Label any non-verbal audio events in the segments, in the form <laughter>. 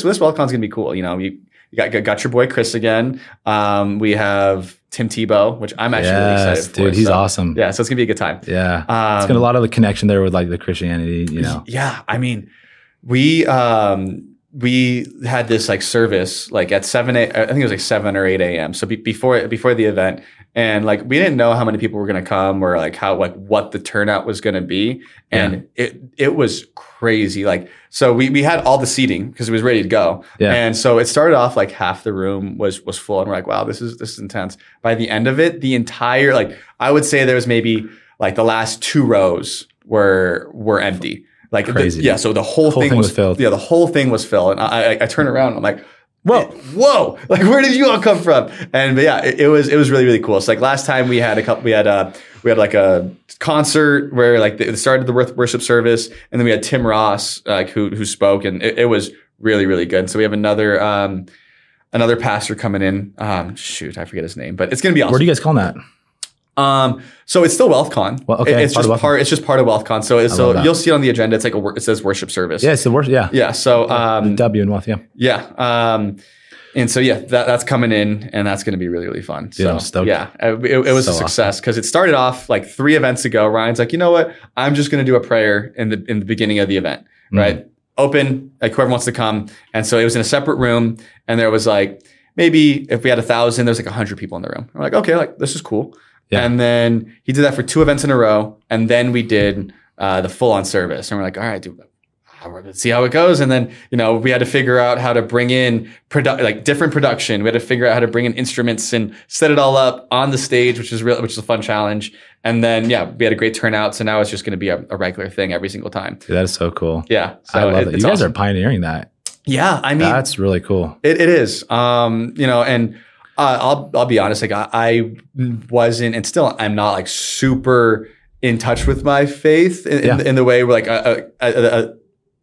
So this WealthCon's gonna be cool. You know, you, you got, got your boy Chris again. Um, we have Tim Tebow, which I'm actually really yes, excited for. dude, he's So, awesome. Yeah, so it's gonna be a good time. Yeah. Um, it's got a lot of the connection there with like the Christianity, you know. Yeah, I mean, we um we had this like service like at seven. A, I think it was like seven or eight a.m. So be, before before the event, and like we didn't know how many people were going to come or like how like what the turnout was going to be, and it it was crazy. Like so, we we had all the seating because it was ready to go, Yeah. and so it started off like half the room was was full, and we're like, wow, this is this is intense. By the end of it, the entire like I would say there was maybe like the last two rows were were empty. Like the- Crazy. yeah, so the whole, Whole thing, thing was was filled. Yeah, the whole thing was filled, and I, I, I turn around, I'm like, Whoa. whoa, <laughs> like where did you all come from? And but yeah, it, it was it was really really cool. So like last time we had a couple, we had a we had like a concert where like it started the worship service, and then we had Tim Ross like who who spoke, and it, it was really really good. So we have another um another pastor coming in. Um, shoot, I forget his name, but it's gonna be awesome. Where do you guys call that? Um, so it's still WealthCon. Well, okay, It- it's part just part. It's just part of WealthCon. So it's, so you'll see it on the agenda. It's like a wor- it says worship service. Yeah, it's the worst. Yeah. Yeah. So um, W and wealth. Yeah. yeah. Um, and so yeah, that, that's coming in, and that's going to be really really fun. Dude, so I'm stoked. yeah, it, it was So a success because it started off like three events ago. Ryan's like, you know what? I'm just going to do a prayer in the in the beginning of the event, Mhm. right? Open, like whoever wants to come. And so it was in a separate room, and there was like maybe if we had a thousand, there's like a hundred people in the room. I'm like, okay, like this is cool. Yeah. And then he did that for two events in a row, and then we did uh, the full on service, and we're like, all right, dude, let's see how it goes. And then you know we had to figure out how to bring in produ- like different production. We had to figure out how to bring in instruments and set it all up on the stage, which is real, which is a fun challenge. And then yeah, we had a great turnout. So now it's just going to be a, a regular thing every single time. Dude, that is so cool. Yeah, so I love it- it. You guys awesome. are pioneering that. Yeah, I mean, That's really cool. it, it is. Um, you know, and uh, I'll I'll be honest. Like I, I wasn't, and still I'm not like super in touch with my faith in, Yeah. in, in the way where like uh, uh, uh,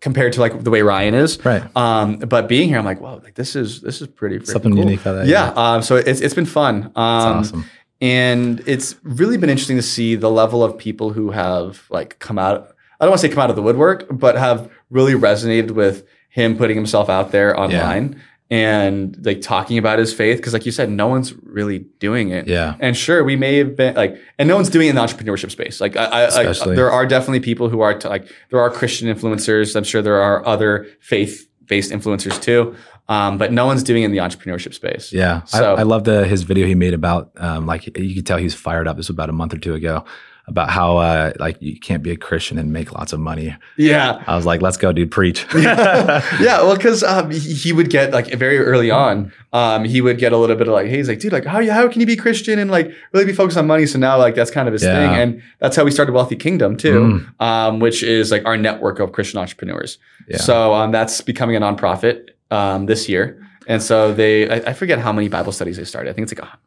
compared to like the way Ryan is. Right. Um, but being here, I'm like, wow, like this is this is pretty Something cool. unique that. Yeah. Um, so it's it's been fun. Um, That's awesome. and it's really been interesting to see the level of people who have like come out. I don't want to say come out of the woodwork, but have really resonated with him putting himself out there online and like talking about his faith. Because, like you said, no one's really doing it. Yeah. And sure, we may have been like, and no one's doing it in the entrepreneurship space. Like, I, I, I there are definitely people who are t- like, there are Christian influencers. I'm sure there are other faith based influencers too. Um, but no one's doing it in the entrepreneurship space. Yeah, So- I, I love the his video he made about um, like you could tell he's fired up. This was about a month or two ago about how uh, like you can't be a Christian and make lots of money. Yeah. I was like, let's go, dude, preach. <laughs> yeah, well, because um, he, would get like very early on, um, he would get a little bit of like, hey, he's like, dude, like, how how can you be Christian and like really be focused on money? So now like that's kind of his Yeah. thing, and that's how we started Wealthy Kingdom too, um, which is like our network of Christian entrepreneurs. Yeah. So um, that's becoming a nonprofit um, this year, and so they I, I forget how many Bible studies they started. I think it's like a,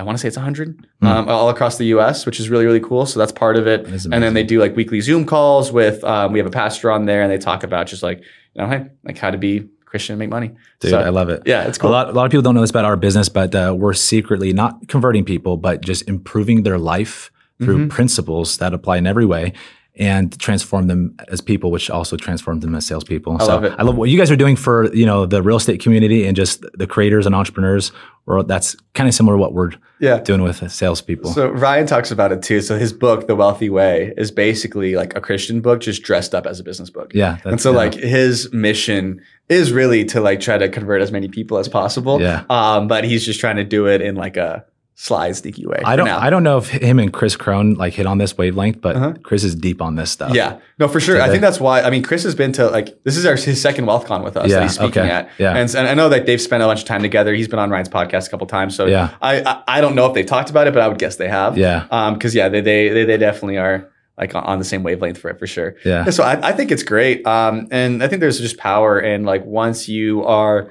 I want to say it's 100 Hmm. um, all across the U.S., which is really really cool. So that's part of it. And then they do like weekly Zoom calls with. Um, we have a pastor on there, and they talk about just like you know, hey, like how to be Christian and make money. Dude, So, I love it. Yeah, it's A lot, a lot of people don't know this about our business, but uh, we're secretly not converting people, but just improving their life through Mm-hmm. principles that apply in every way and transform them as people, which also transform them as salespeople. I so love it. I love what you guys are doing for you know the real estate community and just the creators and entrepreneurs. Or that's kind of similar to what we're Yeah. doing with salespeople. So Ryan talks about it too. So his book, The Wealthy Way, is basically like a Christian book just dressed up as a business book. yeah, and so yeah. like his mission is really to like try to convert as many people as possible. Yeah. Um, but he's just trying to do it in like a sly, sneaky way. I don't now. I don't know if him and Chris Crone like hit on this wavelength, but Uh-huh. Chris is deep on this stuff. Yeah, no, for sure. I they? think that's why. I mean, Chris has been to like this is our his second WealthCon with us that Yeah, he's speaking okay, at. yeah. and, and I know that they've spent a bunch of time together. He's been on Ryan's podcast a couple times, so Yeah. I, I I don't know if they talked about it, but I would guess they have. Yeah. Um, because yeah, they, they they they definitely are like on- on the same wavelength for it for sure. Yeah. And so I, I think it's great. Um, and I think there's just power in like once you are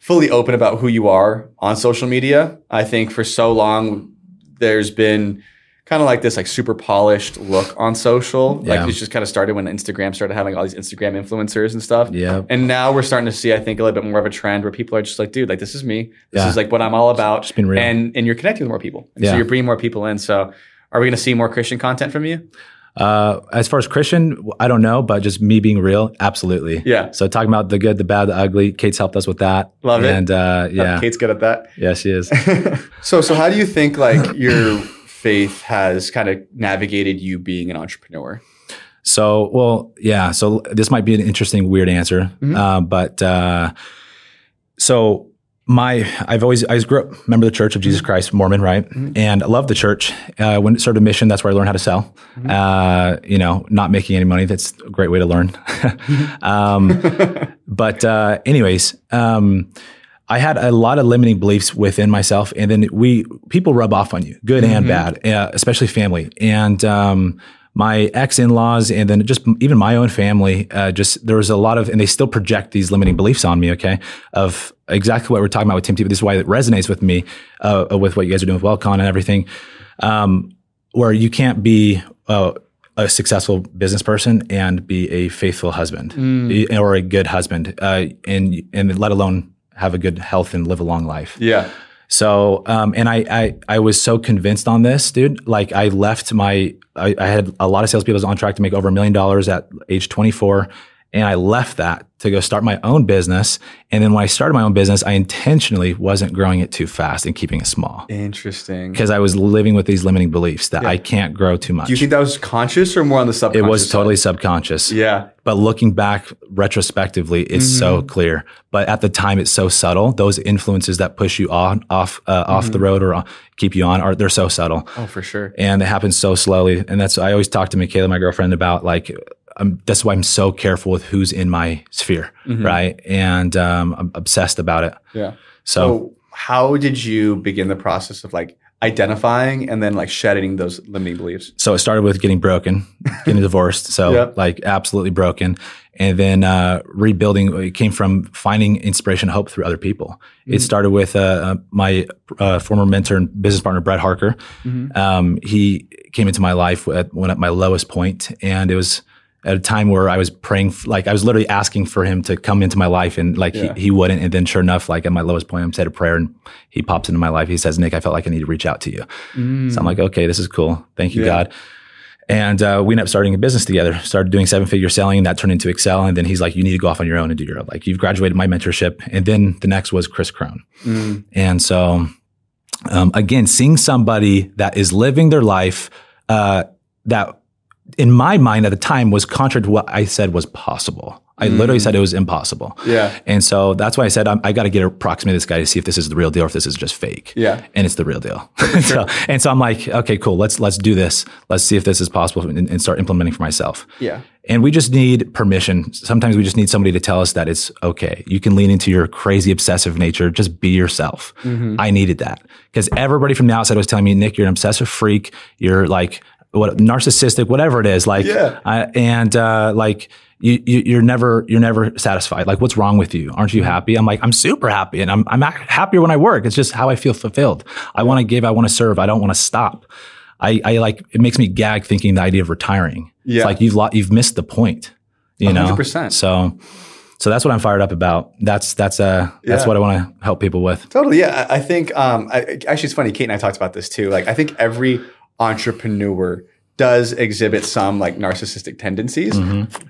fully open about who you are on social media. I think for so long there's been kind of like this like super polished look on social. Yeah. Like it's just kind of started when Instagram started having all these Instagram influencers and stuff. Yeah. And now we're starting to see, I think, a little bit more of a trend where people are just like, dude, like this is me. This Yeah. is like what I'm all about. Just being real. And and you're connecting with more people. And so you're bringing more people in. So are we going to see more Christian content from you? Uh, as far as Christian, I don't know, but just me being real, absolutely. Yeah. So talking about the good, the bad, the ugly. Kate's helped us with that. Love it. And uh, yeah, Kate's good at that. yeah, she is. <laughs> So, so how do you think like your faith has kind of navigated you being an entrepreneur? So, well, yeah. So this might be an interesting, weird answer, Mhm. uh, but uh, so my I've always I grew up member of the Church of Jesus Christ, Mormon, right? Mhm. And I love the church. Uh, when it started a mission, that's where I learned how to sell. Mhm. Uh, you know, not making any money. That's a great way to learn. <laughs> um, but uh, anyways, um, I had a lot of limiting beliefs within myself, and then we people rub off on you, good and Mhm. bad, uh, especially family. And um, my ex in laws, and then just even my own family, uh, just there was a lot of, and they still project these limiting beliefs on me. Okay, of exactly what we're talking about with Tim Tebow. But this is why it resonates with me, uh, with what you guys are doing with WealthCon and everything, um, where you can't be. Uh, a successful business person and be a faithful husband Mm. or a good husband, uh, and and let alone have a good health and live a long life. Yeah. So, um, and I, I I was so convinced on this, dude. Like I left my, I, I had a lot of salespeople on track to make over a million dollars at age 24, and I left that to go start my own business. And then when I started my own business, I intentionally wasn't growing it too fast and keeping it small Interesting. because I was living with these limiting beliefs that Yeah. I can't grow too much. Do you think that was conscious or more on the subconscious? it was side? totally subconscious. Yeah. But looking back retrospectively, it's so clear. But at the time, it's so subtle. Those influences that push you on off uh, off the road or uh, keep you on are they're so subtle, Oh, for sure. and it happens so slowly. And that's I always talk to Michaela, my girlfriend, about like. Um, that's why I'm so careful with who's in my sphere, right? And um, I'm obsessed about it. Yeah. So, So, how did you begin the process of like identifying and then like shedding those limiting beliefs? so it started with getting broken, <laughs> getting divorced. So Yep. like absolutely broken. And then uh, rebuilding, it came from finding inspiration hope through other people. It started with uh, uh, my uh, former mentor and business partner, Brett Harker. Mhm. Um, he came into my life at, when at my lowest point, and it was at a time where I was praying, like I was literally asking for him to come into my life, and like Yeah. he, he wouldn't. And then, sure enough, like at my lowest point, I said a prayer, and he pops into my life. He says, "Nick, I felt like I need to reach out to you." So I'm like, okay, this is cool. Thank you, Mm. Yeah. God. And uh, we ended up starting a business together. Started doing seven figure selling. That turned into Excel. And then he's like, you need to go off on your own and do your own. Like you've graduated my mentorship. And then the next was Chris Crone. Mm. And so, um, again, seeing somebody that is living their life uh, that, in my mind at the time, was contrary to what I said was possible. I literally said it was impossible. Yeah. And so that's why I said I'm, I got to get approximate this guy to see if this is the real deal or if this is just fake Yeah. and it's the real deal. <laughs> so, and so I'm like, okay, cool. Let's let's do this. Let's see if this is possible and, and start implementing for myself. Yeah. And we just need permission. Sometimes we just need somebody to tell us that it's okay. You can lean into your crazy obsessive nature. Just be yourself. Mm-hmm. I needed that because everybody from the outside was telling me, Nick, you're an obsessive freak. You're like what narcissistic, whatever it is. Like, Yeah. I, and uh, like you, you, you're never you're never satisfied. Like, what's wrong with you? Aren't you happy? I'm like, I'm super happy, and I'm I'm happier when I work. It's just how I feel fulfilled. I want to give. I want to serve. I don't want to stop. I, I like it makes me gag thinking the idea of retiring. Yeah. It's like you've lo- you've missed the point. You know. 100%. So. So that's what I'm fired up about. That's that's uh that's Yeah. what I want to help people with. Totally. Yeah. I I think, um, I, actually, it's funny. Kate and I talked about this too. Like, I think every entrepreneur does exhibit some like narcissistic tendencies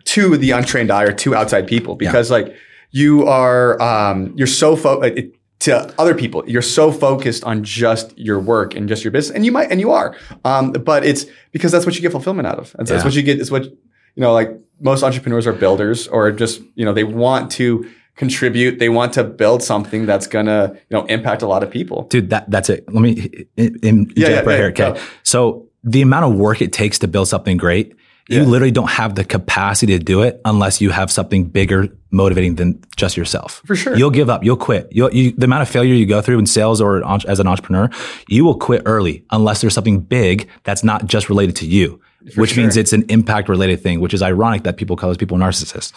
to the untrained eye or to outside people because like you are, um, you're so fo- it, to other people, you're so focused on just your work and just your business, and you might, and you are, um, but it's because that's what you get fulfillment out of. That's, that's Yeah. what you get. Is what you know, like most entrepreneurs are builders, or just you know, they want to contribute. They want to build something that's gonna you know impact a lot of people. dude that that's it let me in, in, Yeah, yeah, right yeah, here okay go. so the amount of work it takes to build something great you Yeah. literally don't have the capacity to do it unless you have something bigger motivating than just yourself For sure. you'll give up you'll quit you'll, you, the amount of failure you go through in sales or as an entrepreneur you will quit early unless there's something big that's not just related to you which sure. means it's an impact related thing which is ironic that people call those people narcissists